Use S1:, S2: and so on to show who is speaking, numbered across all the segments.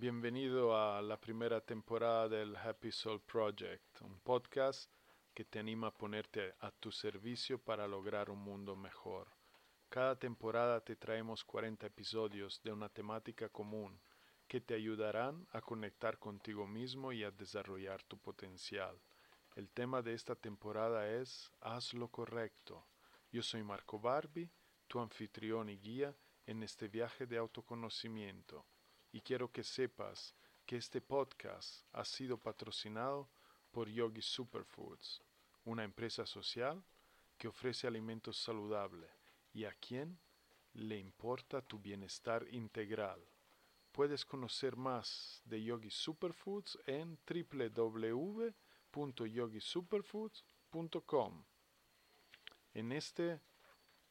S1: Bienvenido a la primera temporada del Happy Soul Project, un podcast que te anima a ponerte a tu servicio para lograr un mundo mejor. Cada temporada te traemos 40 episodios de una temática común que te ayudarán a conectar contigo mismo y a desarrollar tu potencial. El tema de esta temporada es Haz lo correcto. Yo soy Marco Barbie, tu anfitrión y guía en este viaje de autoconocimiento, y quiero que sepas que este podcast ha sido patrocinado por Yogi Superfoods, una empresa social que ofrece alimentos saludables y a quien le importa tu bienestar integral. Puedes conocer más de Yogi Superfoods en www.yogisuperfoods.com. En este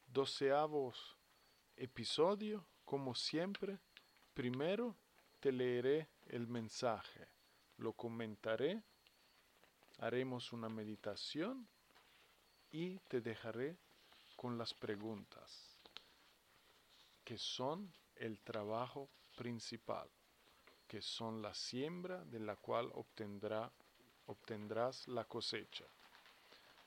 S1: doceavo episodio, como siempre, primero te leeré el mensaje, lo comentaré, haremos una meditación y te dejaré con las preguntas, que son el trabajo principal, que son la siembra de la cual obtendrá, obtendrás la cosecha.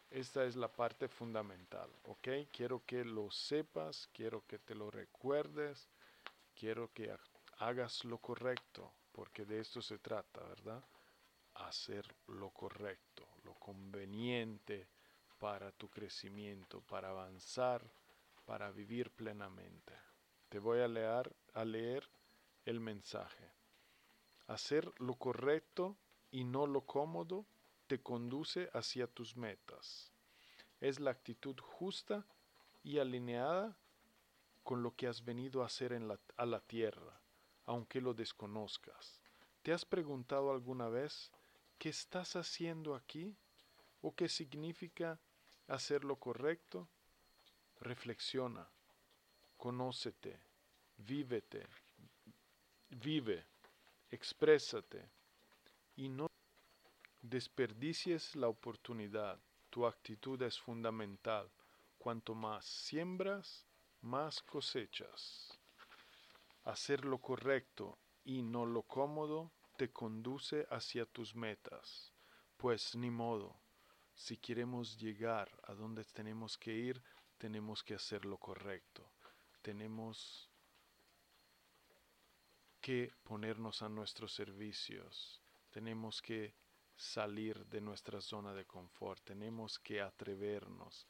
S1: Esta es la parte fundamental, ¿ok? Quiero que lo sepas, quiero que te lo recuerdes, quiero que hagas lo correcto, porque de esto se trata, ¿verdad? Hacer lo correcto, lo conveniente para tu crecimiento, para avanzar, para vivir plenamente. Te voy a leer, a leer el mensaje. Hacer lo correcto y no lo cómodo te conduce hacia tus metas. Es la actitud justa y alineada con lo que has venido a hacer en a la tierra, aunque lo desconozcas. ¿Te has preguntado alguna vez qué estás haciendo aquí o qué significa hacer lo correcto? Reflexiona, conócete, vívete, vive, exprésate y no desperdicies la oportunidad. Tu actitud es fundamental. Cuanto más siembras, más cosechas. Hacer lo correcto y no lo cómodo te conduce hacia tus metas. Pues ni modo, si queremos llegar a donde tenemos que ir, tenemos que hacer lo correcto. Tenemos que ponernos a nuestros servicios. Tenemos que salir de nuestra zona de confort, tenemos que atrevernos,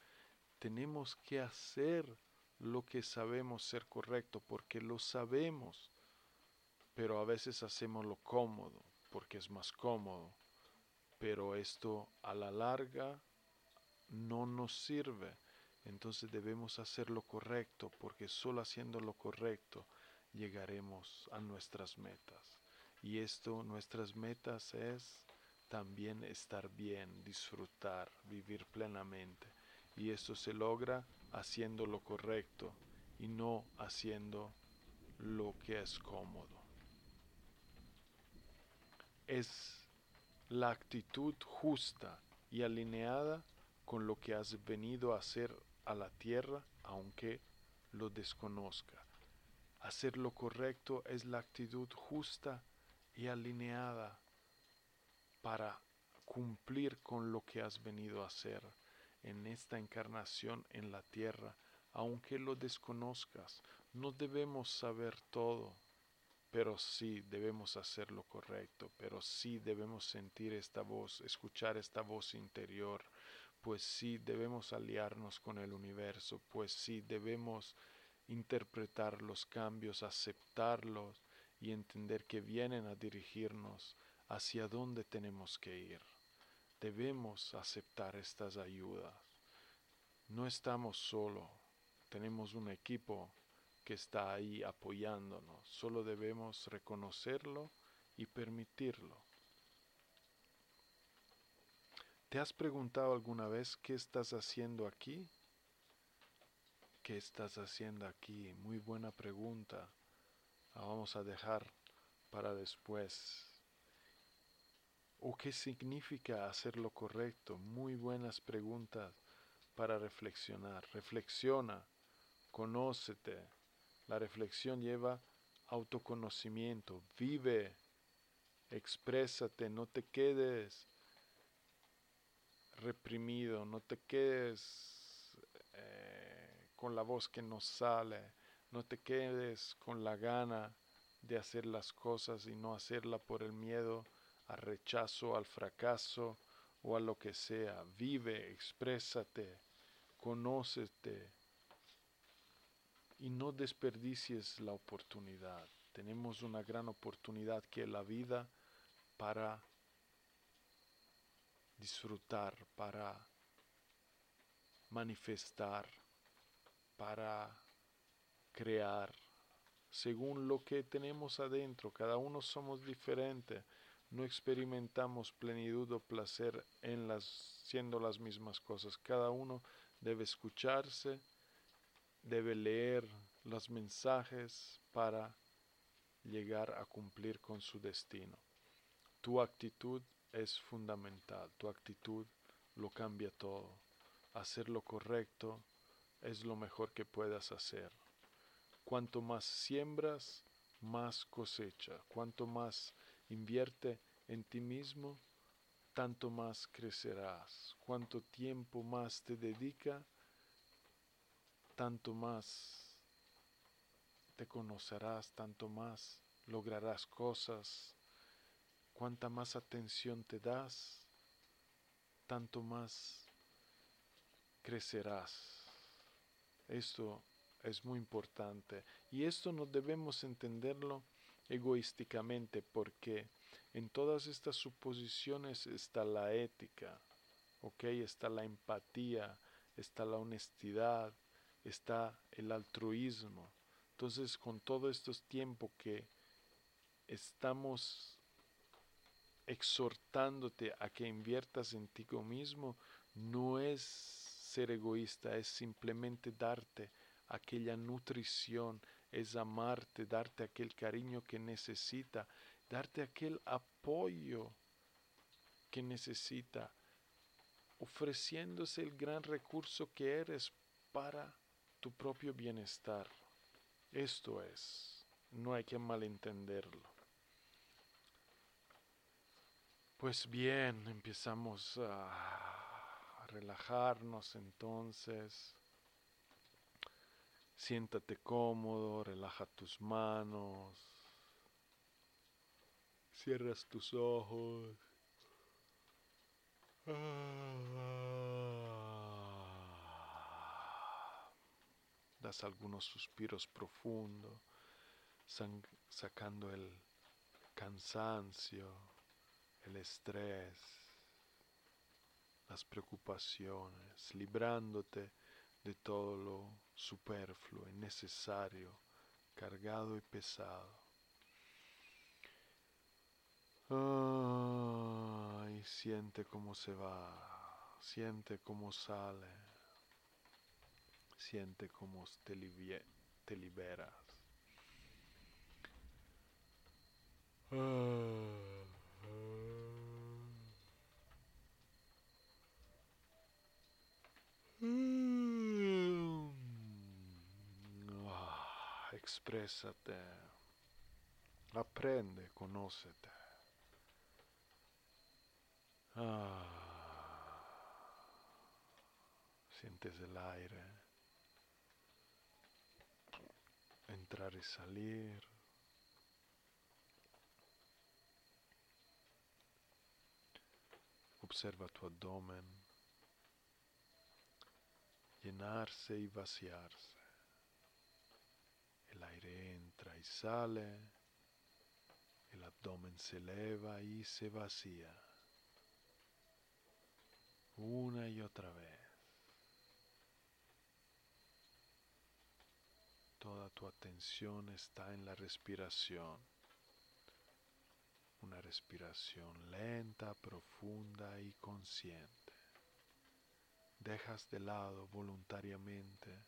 S1: tenemos que hacer lo que sabemos ser correcto porque lo sabemos, pero a veces hacemos lo cómodo porque es más cómodo, pero esto a la larga no nos sirve. Entonces debemos hacer lo correcto porque solo haciendo lo correcto llegaremos a nuestras metas. Y esto, nuestras metas es también estar bien, disfrutar, vivir plenamente. Y esto se logra haciendo lo correcto y no haciendo lo que es cómodo. Es la actitud justa y alineada con lo que has venido a hacer a la tierra, aunque lo desconozca. Hacer lo correcto es la actitud justa y alineada para cumplir con lo que has venido a hacer en esta encarnación en la tierra, aunque lo desconozcas. No debemos saber todo, pero sí debemos hacer lo correcto, pero sí debemos sentir esta voz, escuchar esta voz interior, pues sí debemos aliarnos con el universo, pues sí debemos interpretar los cambios, aceptarlos y entender que vienen a dirigirnos hacia dónde tenemos que ir. Debemos aceptar estas ayudas. No estamos solo, tenemos un equipo que está ahí apoyándonos. Solo debemos reconocerlo y permitirlo. ¿Te has preguntado alguna vez qué estás haciendo aquí? ¿Qué estás haciendo aquí? Muy buena pregunta. La vamos a dejar para después. ¿O qué significa hacer lo correcto? Muy buenas preguntas para reflexionar. Reflexiona, conócete. La reflexión lleva autoconocimiento. Vive, exprésate, no te quedes reprimido, no te quedes eh, con la voz que no sale, no te quedes con la gana de hacer las cosas y no hacerla por el miedo al rechazo, al fracaso o a lo que sea. Vive, exprésate, conócete y no desperdicies la oportunidad. Tenemos una gran oportunidad que es la vida para disfrutar, para manifestar, para crear, según lo que tenemos adentro. Cada uno somos diferentes. No experimentamos plenitud o placer en las siendo las mismas cosas. Cada uno debe escucharse, debe leer los mensajes para llegar a cumplir con su destino. Tu actitud es fundamental. Tu actitud lo cambia todo. Hacer lo correcto es lo mejor que puedas hacer. Cuanto más siembras, más cosecha. Cuanto más invierte en ti mismo, tanto más crecerás. Cuanto tiempo más te dedica, tanto más te conocerás, tanto más lograrás cosas Cuanta más atención te das, tanto más crecerás. Esto es muy importante. Y esto no debemos entenderlo egoísticamente porque en todas estas suposiciones está la ética, ¿ok? Está la empatía, está la honestidad, está el altruismo. Entonces, con todo estos tiempo que estamos exhortándote a que inviertas en ti mismo, no es ser egoísta, es simplemente darte aquella nutrición, es amarte, darte aquel cariño que necesita, darte aquel apoyo que necesita, ofreciéndose el gran recurso que eres para tu propio bienestar. Esto es, no hay que malentenderlo. Pues bien, empezamos a relajarnos entonces. Siéntate cómodo, relaja tus manos, cierras tus ojos. Das algunos suspiros profundos, sacando el cansancio el estrés, las preocupaciones, librándote de todo lo superfluo, innecesario, cargado y pesado. y siente cómo se va, siente cómo sale, siente cómo te, te liberas. Mm. Exprésate. Aprende, conócete. Ah, sientes el aire entrar y salir. Observa tu abdomen llenarse y vaciarse. El aire entra y sale, el abdomen se eleva y se vacía. Una y otra vez. Toda tu atención está en la respiración. Una respiración lenta, profunda y consciente. Dejas de lado voluntariamente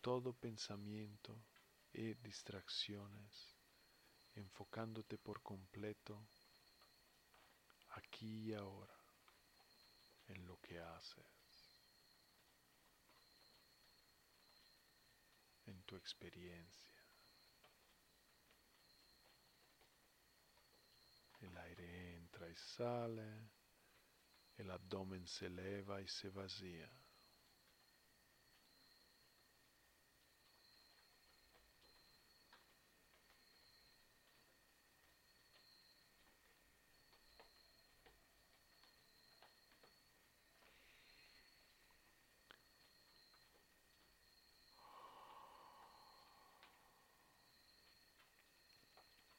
S1: todo pensamiento y distracciones, enfocándote por completo aquí y ahora en lo que haces, en tu experiencia. El aire entra y sale, el abdomen se eleva y se vacía.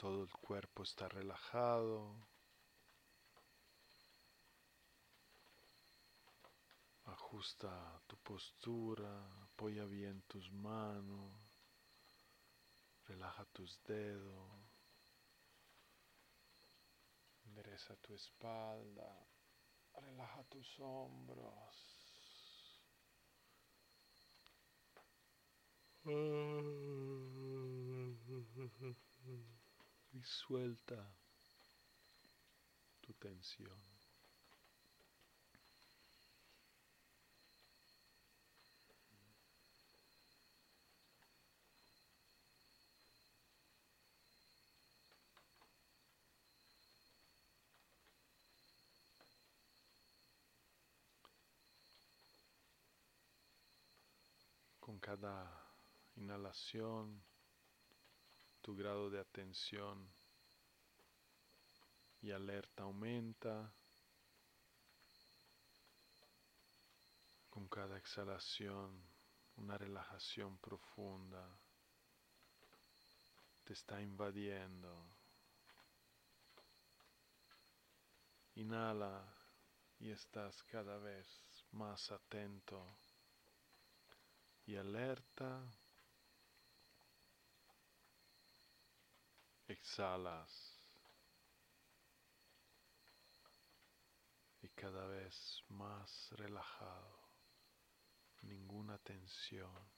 S1: Todo el cuerpo está relajado. Ajusta tu postura, apoya bien tus manos, relaja tus dedos, endereza tu espalda, relaja tus hombros. y suelta tu tensión. Con cada inhalación tu grado de atención y alerta aumenta. Con cada exhalación, una relajación profunda te está invadiendo. Inhala y estás cada vez más atento y alerta exhalas y cada vez más relajado, ninguna tensión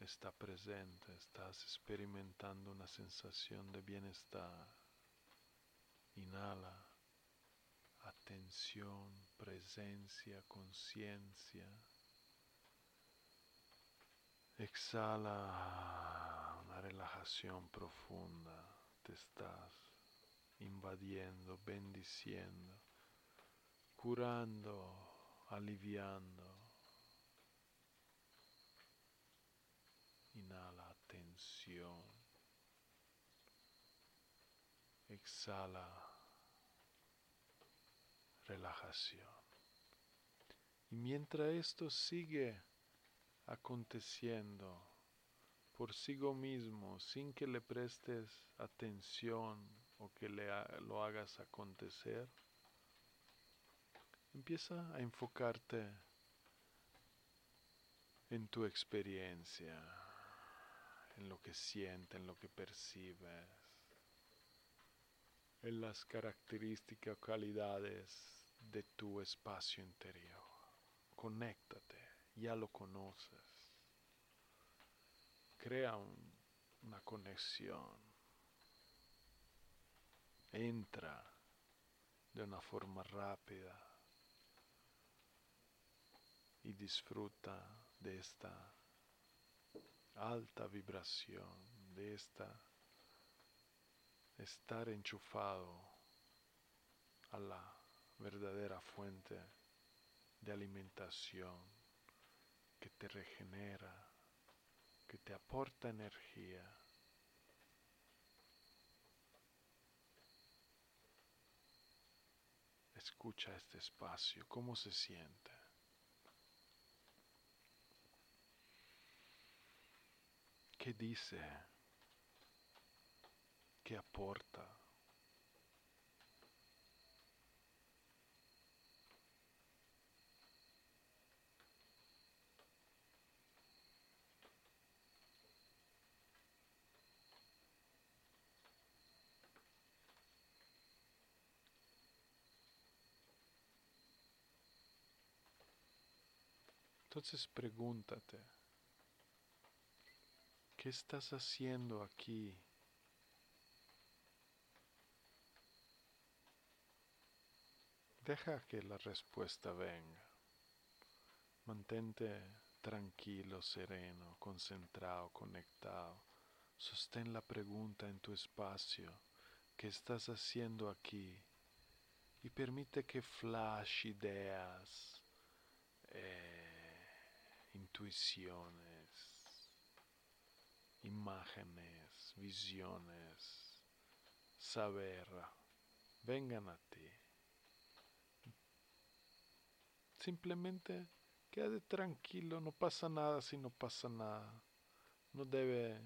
S1: está presente, estás experimentando una sensación de bienestar. Inhala, atención, presencia, conciencia. Exhala relajación profunda te estás invadiendo, bendiciendo, curando, aliviando. Inhala tensión. Exhala relajación. Y mientras esto sigue aconteciendo, por sí mismo sin que le prestes atención o que le, lo hagas acontecer, empieza a enfocarte en tu experiencia, en lo que sientes, en lo que percibes, en las características o calidades de tu espacio interior. Conéctate, ya lo conoces crea una conexión, entra de una forma rápida y disfruta de esta alta vibración, de esta estar enchufado a la verdadera fuente de alimentación que te regenera que te aporta energía. Escucha este espacio, cómo se siente. ¿Qué dice? ¿Qué aporta? Entonces pregúntate, ¿qué estás haciendo aquí? Deja que la respuesta venga. Mantente tranquilo, sereno, concentrado, conectado. Sostén la pregunta en tu espacio. ¿Qué estás haciendo aquí? Y permite que flash ideas, eh, intuiciones, imágenes, visiones, saber, vengan a ti. Simplemente quédate tranquilo, no pasa nada si no pasa nada. No debe,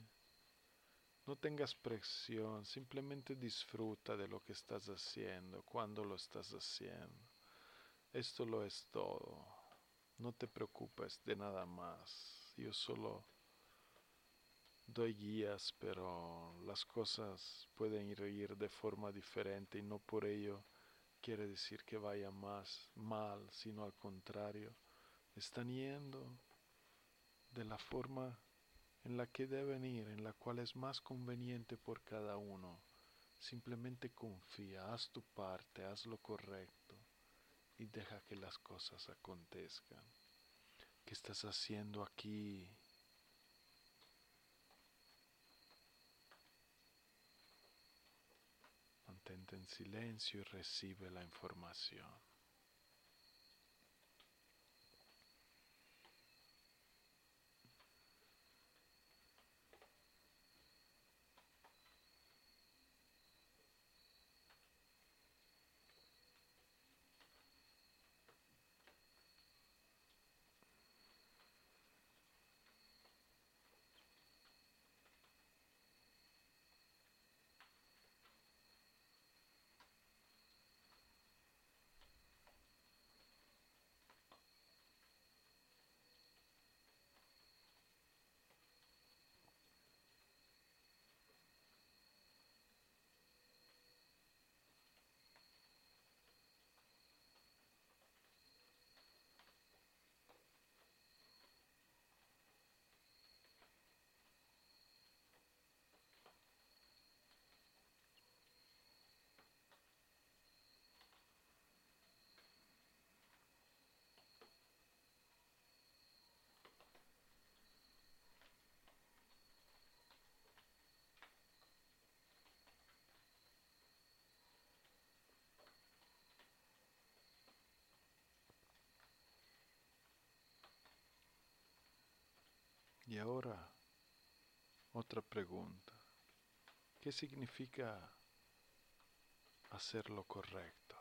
S1: no tengas presión, simplemente disfruta de lo que estás haciendo, cuando lo estás haciendo. Esto lo es todo. No te preocupes de nada más. Yo solo doy guías, pero las cosas pueden ir de forma diferente y no por ello quiere decir que vaya más mal, sino al contrario, están yendo de la forma en la que deben ir, en la cual es más conveniente por cada uno. Simplemente confía, haz tu parte, haz lo correcto y deja que las cosas acontezcan. ¿Qué estás haciendo aquí? Mantente en silencio y recibe la información. Y ahora, otra pregunta. ¿Qué significa hacer lo correcto?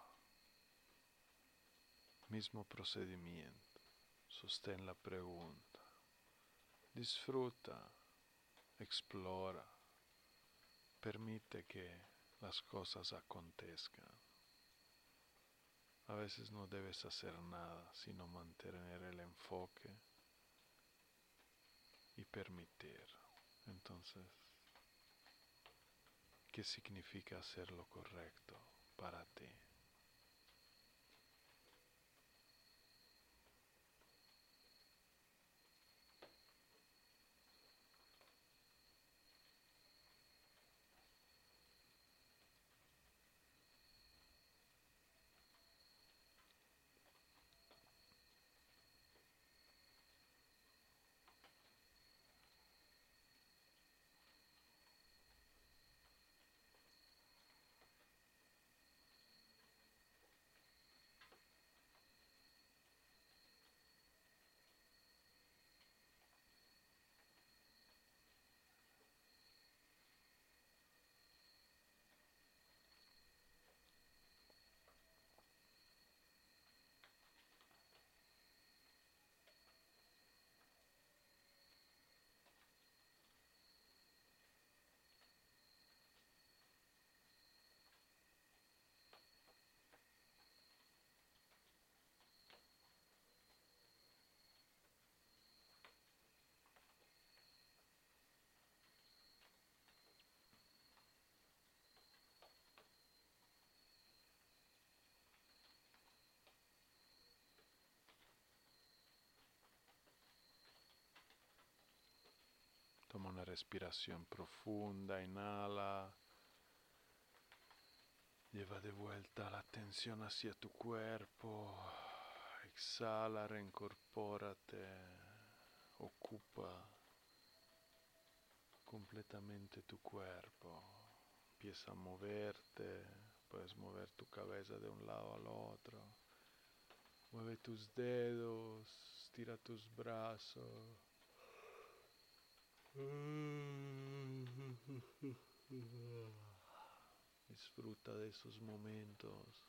S1: Mismo procedimiento. Sostén la pregunta. Disfruta, explora, permite que las cosas acontezcan. A veces no debes hacer nada, sino mantener el enfoque y permitir. Entonces, ¿qué significa hacer lo correcto para ti? Una respiración profunda, inhala. Lleva de vuelta la atención hacia tu cuerpo. Exhala, reincorpórate. Ocupa completamente tu cuerpo. Empieza a moverte. Puedes mover tu cabeza de un lado al otro. Mueve tus dedos, estira tus brazos. Disfruta de esos momentos.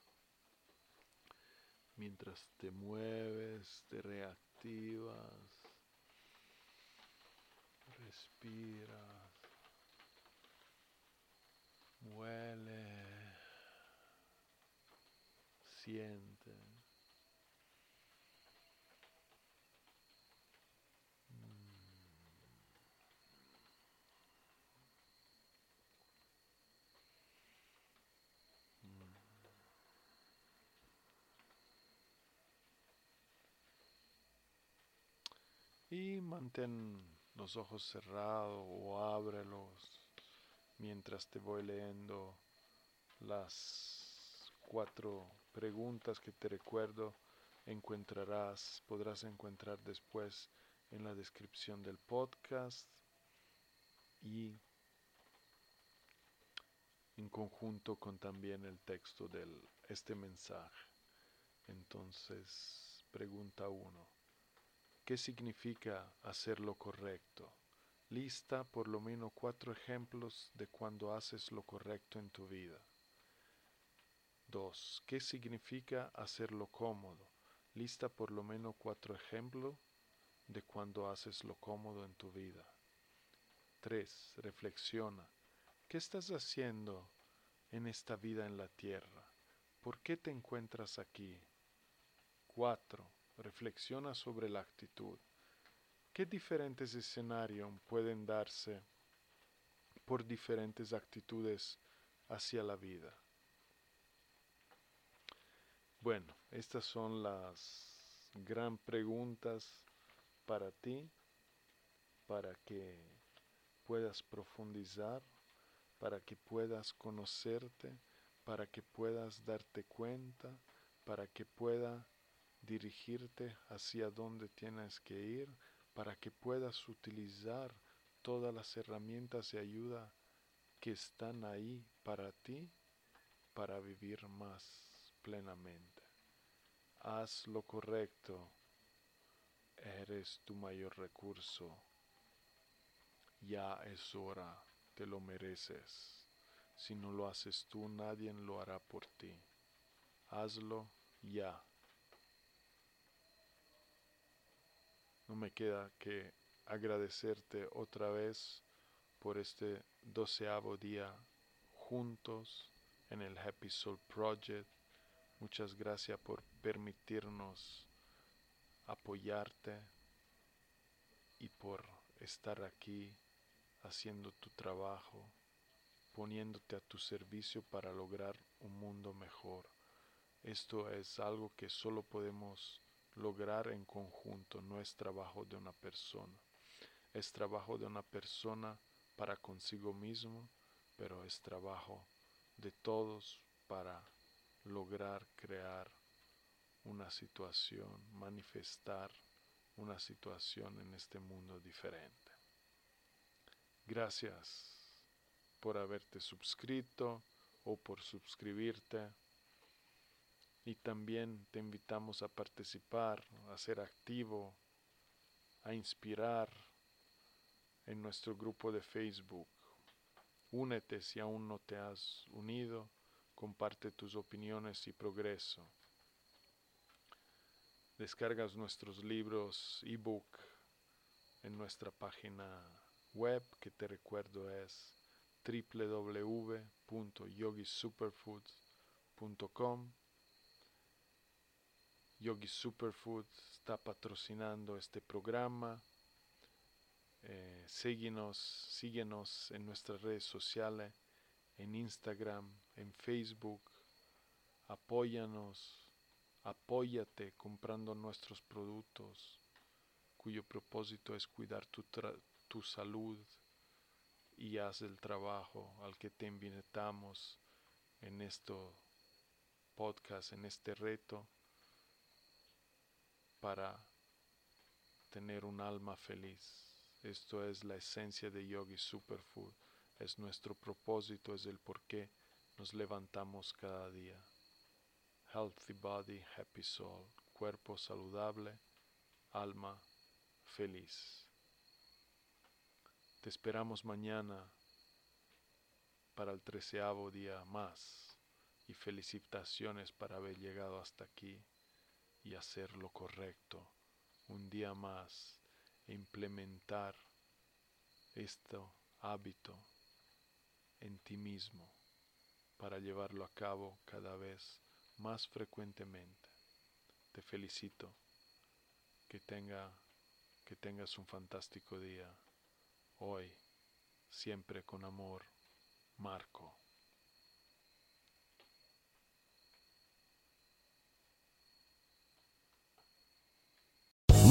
S1: Mientras te mueves, te reactivas. Respiras. Huele. Siente. Y mantén los ojos cerrados o ábrelos mientras te voy leyendo las cuatro preguntas que te recuerdo encontrarás, podrás encontrar después en la descripción del podcast y en conjunto con también el texto de este mensaje. Entonces, pregunta uno. ¿Qué significa hacer lo correcto? Lista por lo menos cuatro ejemplos de cuando haces lo correcto en tu vida. 2. ¿Qué significa hacerlo cómodo? Lista por lo menos cuatro ejemplos de cuando haces lo cómodo en tu vida. 3. Reflexiona. ¿Qué estás haciendo en esta vida en la tierra? ¿Por qué te encuentras aquí? 4. Reflexiona sobre la actitud. ¿Qué diferentes escenarios pueden darse por diferentes actitudes hacia la vida? Bueno, estas son las gran preguntas para ti, para que puedas profundizar, para que puedas conocerte, para que puedas darte cuenta, para que pueda dirigirte hacia donde tienes que ir para que puedas utilizar todas las herramientas de ayuda que están ahí para ti para vivir más plenamente. Haz lo correcto, eres tu mayor recurso. Ya es hora, te lo mereces. Si no lo haces tú, nadie lo hará por ti. Hazlo ya. No me queda que agradecerte otra vez por este doceavo día juntos en el Happy Soul Project. Muchas gracias por permitirnos apoyarte y por estar aquí haciendo tu trabajo, poniéndote a tu servicio para lograr un mundo mejor. Esto es algo que solo podemos lograr en conjunto no es trabajo de una persona. Es trabajo de una persona para consigo mismo, pero es trabajo de todos para lograr crear una situación, manifestar una situación en este mundo diferente. Gracias por haberte suscrito o por suscribirte y también te invitamos a participar, a ser activo, a inspirar en nuestro grupo de Facebook. Únete si aún no te has unido, comparte tus opiniones y progreso. Descargas nuestros libros ebook en nuestra página web que te recuerdo es www.yogisuperfoods.com Yogi Superfood está patrocinando este programa. Eh, síguenos, síguenos en nuestras redes sociales, en Instagram, en Facebook. Apóyanos, apóyate comprando nuestros productos, cuyo propósito es cuidar tu, tu salud, y haz el trabajo al que te invitamos en este podcast, en este reto, para tener un alma feliz. Esto es la esencia de Yogi Superfood, es nuestro propósito, es el por qué nos levantamos cada día. Healthy body, happy soul, cuerpo saludable, alma feliz. Te esperamos mañana para el treceavo día más y felicitaciones para haber llegado hasta aquí y hacer lo correcto un día más e implementar este hábito en ti mismo para llevarlo a cabo cada vez más frecuentemente. Te felicito. Que tenga que tengas un fantástico día. Hoy, siempre con amor, Marco.